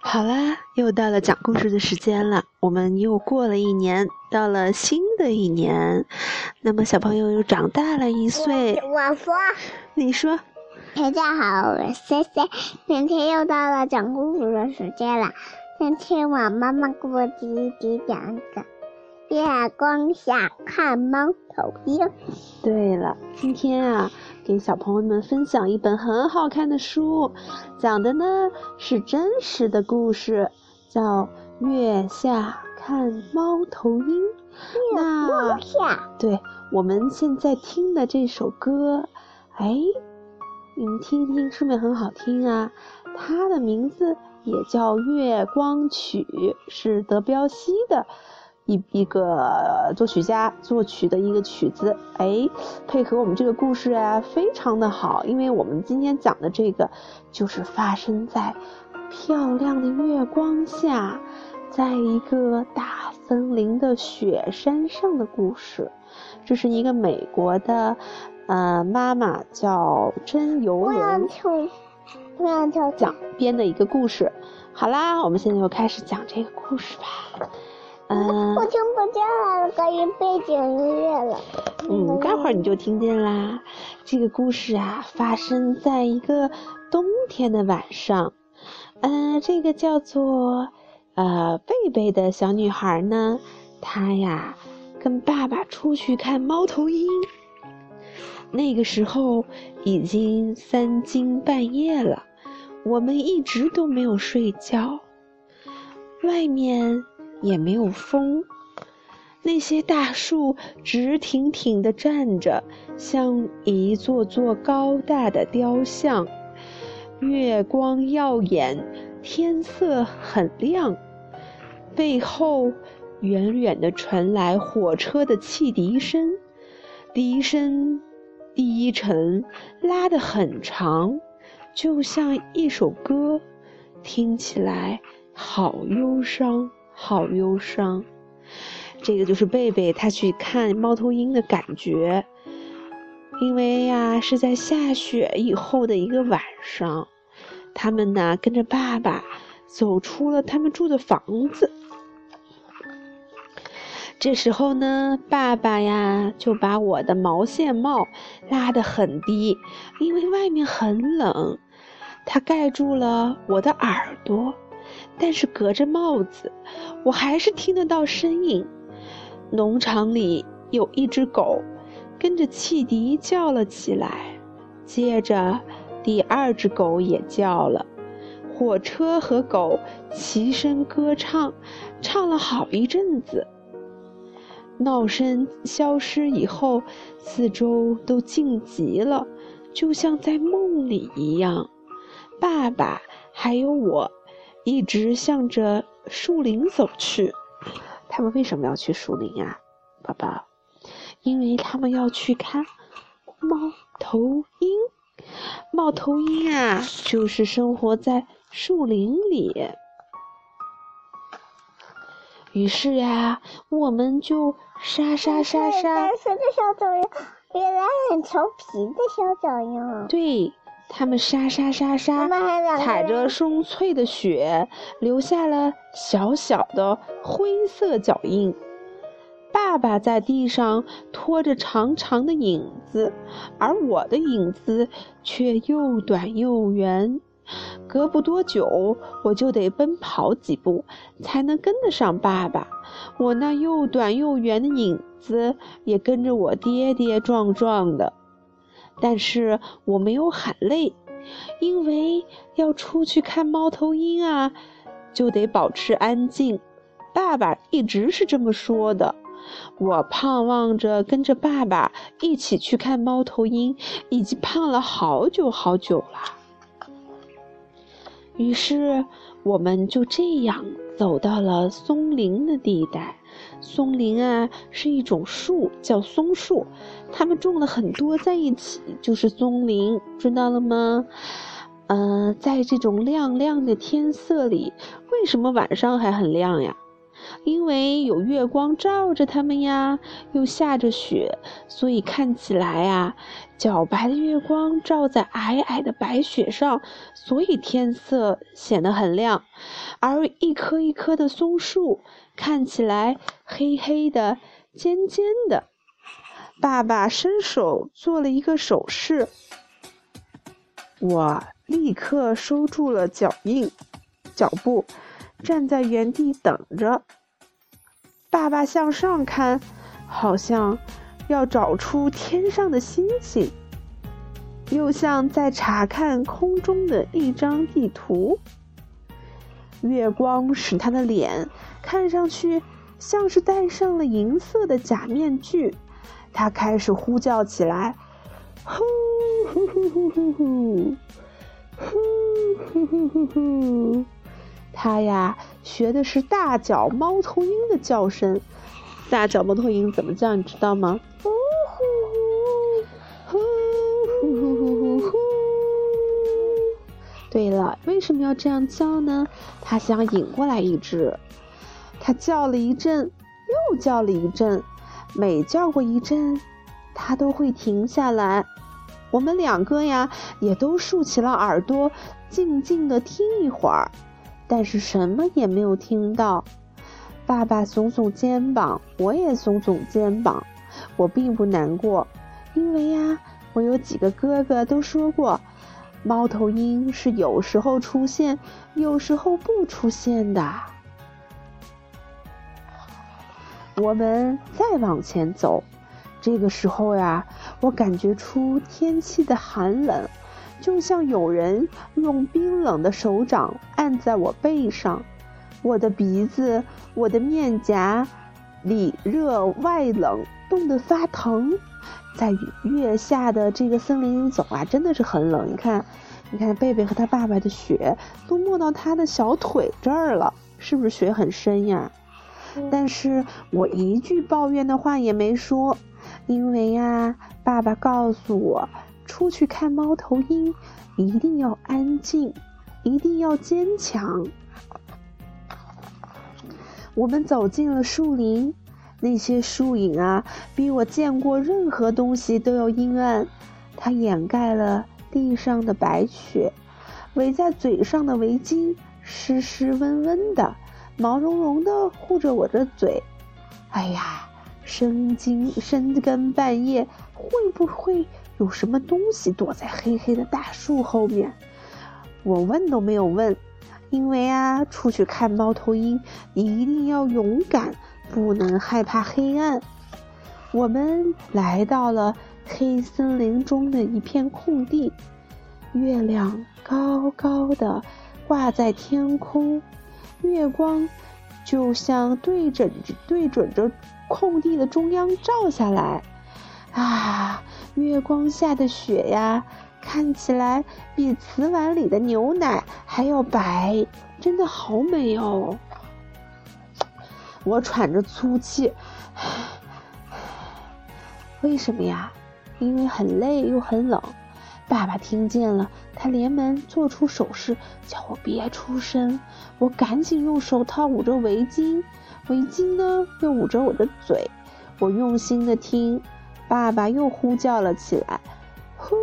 好啦，又到了讲故事的时间了。我们又过了一年，到了新的一年，那么小朋友又长大了一岁。我说，你说，大家好，我是 C C。今天又到了讲故事的时间了。今天我妈妈给我弟弟讲个月光下看猫头鹰。对了，今天啊。给小朋友们分享一本很好看的书，讲的呢是真实的故事，叫《月下看猫头鹰》。那，对，我们现在听的这首歌，哎，你们听听，是不是很好听啊？它的名字也叫《月光曲》，是德彪西的。一一个作曲家作曲的一个曲子，哎，配合我们这个故事啊，非常的好。因为我们今天讲的这个，就是发生在漂亮的月光下，在一个大森林的雪山上的故事。这是一个美国的，呃，妈妈叫真由伦讲编的一个故事。好啦，我们现在就开始讲这个故事吧。嗯，我听不见了，关于背景音乐了。嗯，待会儿你就听见啦。这个故事啊，发生在一个冬天的晚上。嗯，这个叫做呃贝贝的小女孩呢，她呀跟爸爸出去看猫头鹰。那个时候已经三更半夜了，我们一直都没有睡觉，外面。也没有风，那些大树直挺挺地站着，像一座座高大的雕像。月光耀眼，天色很亮。背后远远地传来火车的汽笛声，笛声低沉，拉得很长，就像一首歌，听起来好忧伤。好忧伤，这个就是贝贝他去看猫头鹰的感觉。因为呀，是在下雪以后的一个晚上，他们呢跟着爸爸走出了他们住的房子。这时候呢，爸爸呀就把我的毛线帽拉得很低，因为外面很冷，它盖住了我的耳朵。但是隔着帽子，我还是听得到声音。农场里有一只狗，跟着汽笛叫了起来。接着，第二只狗也叫了。火车和狗齐声歌唱，唱了好一阵子。闹声消失以后，四周都静极了，就像在梦里一样。爸爸还有我。一直向着树林走去。他们为什么要去树林呀，宝宝？因为他们要去看猫头鹰。猫头鹰啊，就是生活在树林里。于是呀，我们就沙沙沙沙。白色的小脚丫，原来很调皮的小脚丫。对。他们沙沙沙沙踩着松脆的雪，留下了小小的灰色脚印。爸爸在地上拖着长长的影子，而我的影子却又短又圆。隔不多久，我就得奔跑几步，才能跟得上爸爸。我那又短又圆的影子也跟着我跌跌撞撞的。但是我没有喊累，因为要出去看猫头鹰啊，就得保持安静。爸爸一直是这么说的。我盼望着跟着爸爸一起去看猫头鹰，已经盼了好久好久了。于是我们就这样走到了松林的地带。松林啊，是一种树，叫松树，它们种了很多在一起，就是松林，知道了吗？呃，在这种亮亮的天色里，为什么晚上还很亮呀？因为有月光照着它们呀，又下着雪，所以看起来啊，皎白的月光照在皑皑的白雪上，所以天色显得很亮。而一棵一棵的松树看起来黑黑的、尖尖的。爸爸伸手做了一个手势，我立刻收住了脚印、脚步，站在原地等着。爸爸向上看，好像要找出天上的星星，又像在查看空中的一张地图。月光使他的脸看上去像是戴上了银色的假面具，他开始呼叫起来：“呼呼呼呼呼呼，呼呼呼呼呼。”他呀，学的是大脚猫头鹰的叫声。大脚猫头鹰怎么叫？你知道吗？呜呼呼呼呼呼呼呼呼。对了，为什么要这样叫呢？他想引过来一只。他叫了一阵，又叫了一阵。每叫过一阵，他都会停下来。我们两个呀，也都竖起了耳朵，静静的听一会儿。但是什么也没有听到。爸爸耸耸肩膀，我也耸耸肩膀。我并不难过，因为呀，我有几个哥哥都说过，猫头鹰是有时候出现，有时候不出现的。我们再往前走，这个时候呀，我感觉出天气的寒冷。就像有人用冰冷的手掌按在我背上，我的鼻子、我的面颊里热外冷，冻得发疼。在月下的这个森林里走啊，真的是很冷。你看，你看贝贝和他爸爸的雪都没到他的小腿这儿了，是不是雪很深呀？但是我一句抱怨的话也没说，因为呀，爸爸告诉我。出去看猫头鹰，一定要安静，一定要坚强。我们走进了树林，那些树影啊，比我见过任何东西都要阴暗。它掩盖了地上的白雪，围在嘴上的围巾湿湿温温的，毛茸茸的护着我的嘴。哎呀，深更深更半夜，会不会？有什么东西躲在黑黑的大树后面？我问都没有问，因为啊，出去看猫头鹰一定要勇敢，不能害怕黑暗。我们来到了黑森林中的一片空地，月亮高高的挂在天空，月光就像对准对准着空地的中央照下来，啊！月光下的雪呀，看起来比瓷碗里的牛奶还要白，真的好美哦！我喘着粗气，为什么呀？因为很累又很冷。爸爸听见了，他连忙做出手势，叫我别出声。我赶紧用手套捂着围巾，围巾呢又捂着我的嘴。我用心的听。爸爸又呼叫了起来，呼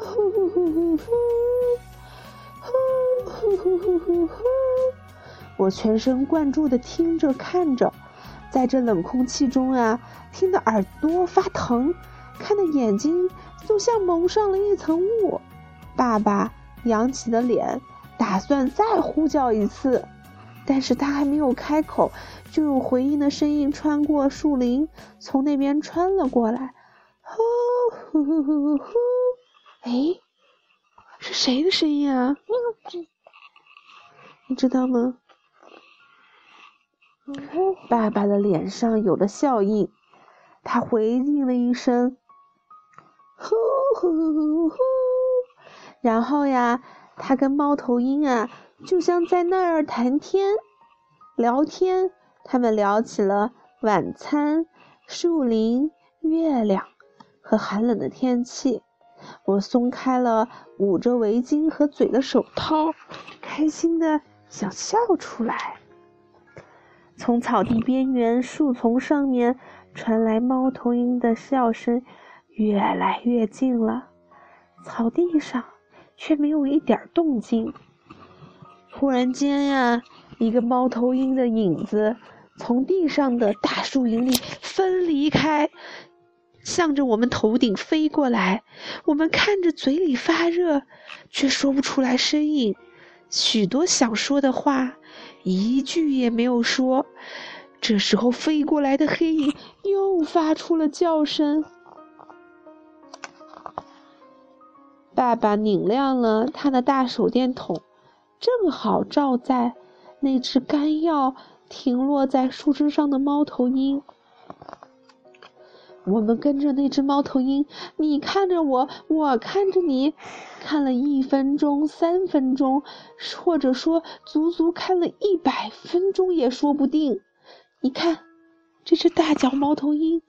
呼呼呼呼呼，呼呼呼呼呼呼。我全神贯注的听着看着，在这冷空气中啊，听得耳朵发疼，看的眼睛就像蒙上了一层雾。爸爸扬起了脸，打算再呼叫一次，但是他还没有开口，就有回应的声音穿过树林，从那边穿了过来。呼呼呼呼！哎，是谁的声音啊？你知道吗？爸爸的脸上有了笑意，他回应了一声“呼呼呼呼”，然后呀，他跟猫头鹰啊，就像在那儿谈天、聊天。他们聊起了晚餐、树林、月亮。和寒冷的天气，我松开了捂着围巾和嘴的手套，开心的想笑出来。从草地边缘、树丛上面传来猫头鹰的笑声，越来越近了。草地上却没有一点动静。忽然间呀，一个猫头鹰的影子从地上的大树影里分离开，向着我们头顶飞过来。我们看着，嘴里发热，却说不出来声音。许多想说的话，一句也没有说。这时候，飞过来的黑影又发出了叫声。爸爸拧亮了他的大手电筒，正好照在那只干药停落在树枝上的猫头鹰。我们跟着那只猫头鹰，你看着我，我看着你，看了一分钟、三分钟，或者说足足看了一百分钟也说不定。你看，这只大脚猫头鹰，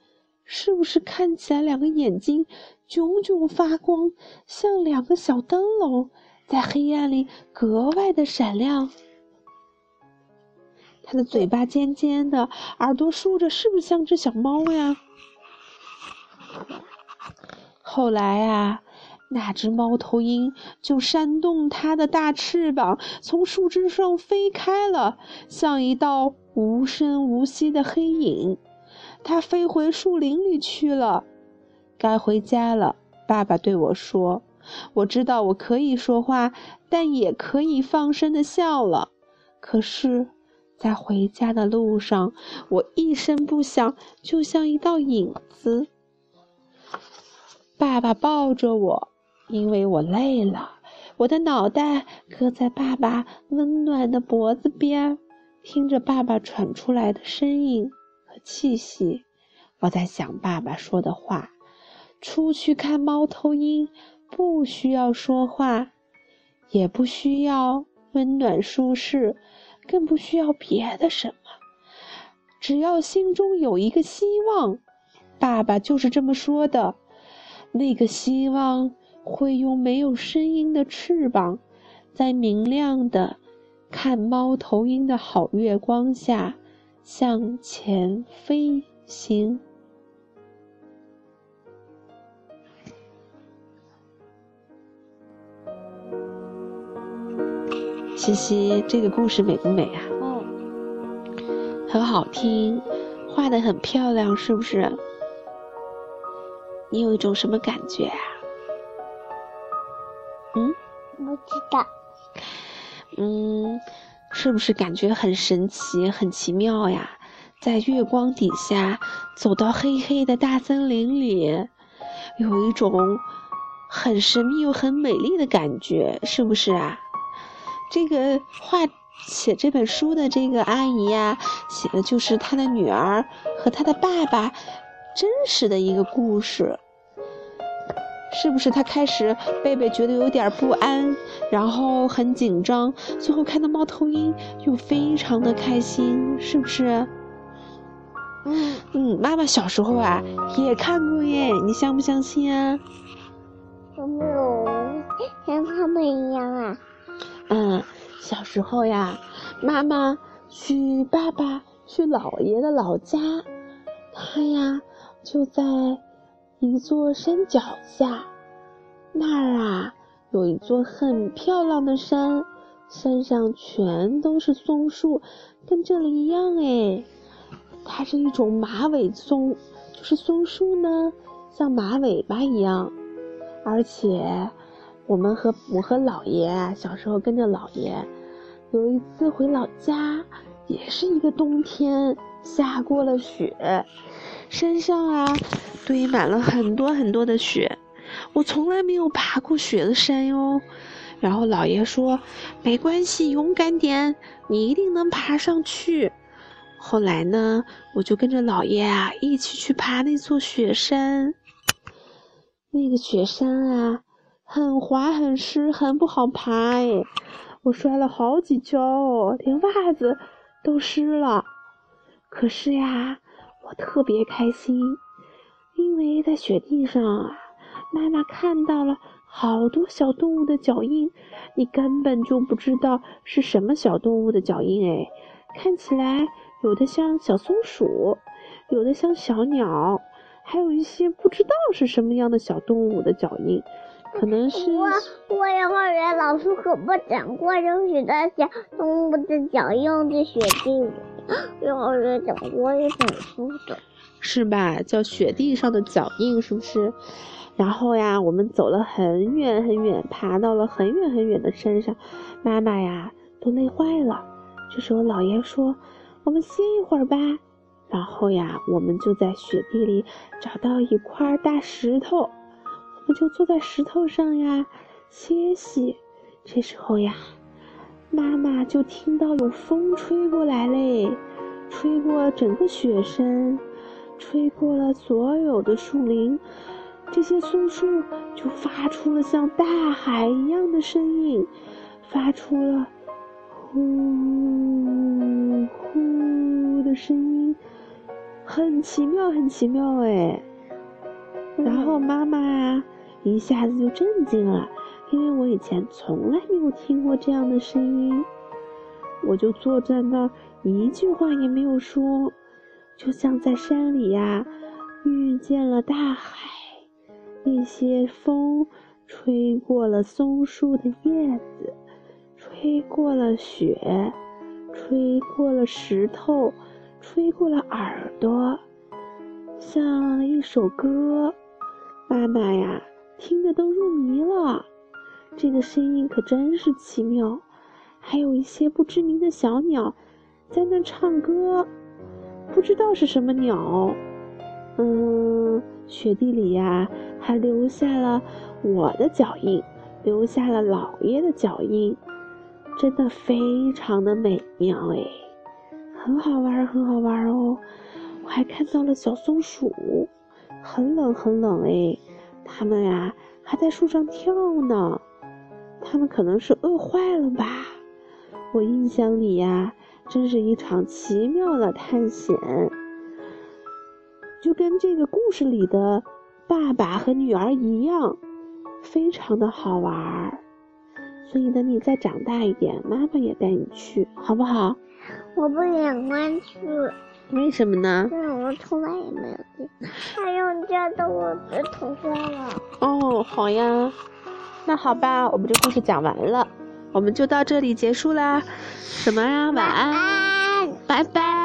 是不是看起来两个眼睛炯炯发光，像两个小灯笼，在黑暗里格外的闪亮？它的嘴巴尖尖的，耳朵竖着，是不是像只小猫呀？后来啊，那只猫头鹰就扇动它的大翅膀，从树枝上飞开了，像一道无声无息的黑影。它飞回树林里去了。该回家了，爸爸对我说：“我知道我可以说话，但也可以放声的笑了。可是，在回家的路上，我一声不响，就像一道影子。”爸爸抱着我，因为我累了。我的脑袋搁在爸爸温暖的脖子边，听着爸爸喘出来的声音和气息。我在想爸爸说的话：出去看猫头鹰，不需要说话，也不需要温暖舒适，更不需要别的什么，只要心中有一个希望。爸爸就是这么说的。那个希望会用没有声音的翅膀，在明亮的看猫头鹰的好月光下向前飞行。西西，这个故事美不美啊？嗯，很好听，画的很漂亮，是不是？你有一种什么感觉啊？嗯，不知道。嗯，是不是感觉很神奇、很奇妙呀？在月光底下，走到黑黑的大森林里，有一种很神秘又很美丽的感觉，是不是啊？这个画写这本书的这个阿姨呀，写的就是她的女儿和她的爸爸。真实的一个故事，是不是？他开始贝贝觉得有点不安，然后很紧张，最后看到猫头鹰又非常的开心，是不是？嗯嗯，妈妈小时候啊也看过耶，你相不相信啊？有没有像他们一样啊？嗯，小时候呀，妈妈去爸爸去姥爷的老家，他呀。就在一座山脚下，那儿啊有一座很漂亮的山，山上全都是松树，跟这里一样哎。它是一种马尾松，就是松树呢像马尾巴一样。而且我们和我和姥爷小时候跟着姥爷，有一次回老家，也是一个冬天，下过了雪。山上啊，堆满了很多很多的雪，我从来没有爬过雪的山哟。然后姥爷说：“没关系，勇敢点，你一定能爬上去。”后来呢，我就跟着姥爷啊一起去爬那座雪山。那个雪山啊，很滑很湿，很不好爬哎，我摔了好几跤，连袜子都湿了。可是呀。我特别开心，因为在雪地上啊，妈妈看到了好多小动物的脚印，你根本就不知道是什么小动物的脚印哎，看起来有的像小松鼠，有的像小鸟，还有一些不知道是什么样的小动物的脚印，可能是。我我幼儿园老师可不讲过有许多小动物的脚印在雪地里，幼儿园讲过一本书的。是吧？叫雪地上的脚印，是不是？然后呀，我们走了很远很远，爬到了很远很远的山上，妈妈呀都累坏了。这时候姥爷说：“我们歇一会儿吧。”然后呀，我们就在雪地里找到一块大石头，就坐在石头上呀歇息。这时候呀，妈妈就听到有风吹过来嘞，吹过整个雪山。吹过了所有的树林，这些松树就发出了像大海一样的声音，发出了呼呼的声音，很奇妙，很奇妙哎。然后妈妈一下子就震惊了，因为我以前从来没有听过这样的声音，我就坐在那儿，一句话也没有说。就像在山里呀，遇见了大海。那些风吹过了松树的叶子，吹过了雪，吹过了石头，吹过了耳朵，像一首歌。妈妈呀，听得都入迷了。这个声音可真是奇妙。还有一些不知名的小鸟在那唱歌。不知道是什么鸟，嗯，雪地里呀，还留下了我的脚印，留下了姥爷的脚印，真的非常的美妙哎，很好玩，很好玩哦。我还看到了小松鼠，很冷很冷哎，它们呀还在树上跳呢，它们可能是饿坏了吧？我印象里呀。真是一场奇妙的探险，就跟这个故事里的爸爸和女儿一样，非常的好玩。所以等你再长大一点，妈妈也带你去，好不好？我不想欢去。为什么呢？因为我从来也没有见，他用掉到我的头发了。哦，好呀。那好吧，我们这故事讲完了。我们就到这里结束啦，什么呀？晚安，拜拜。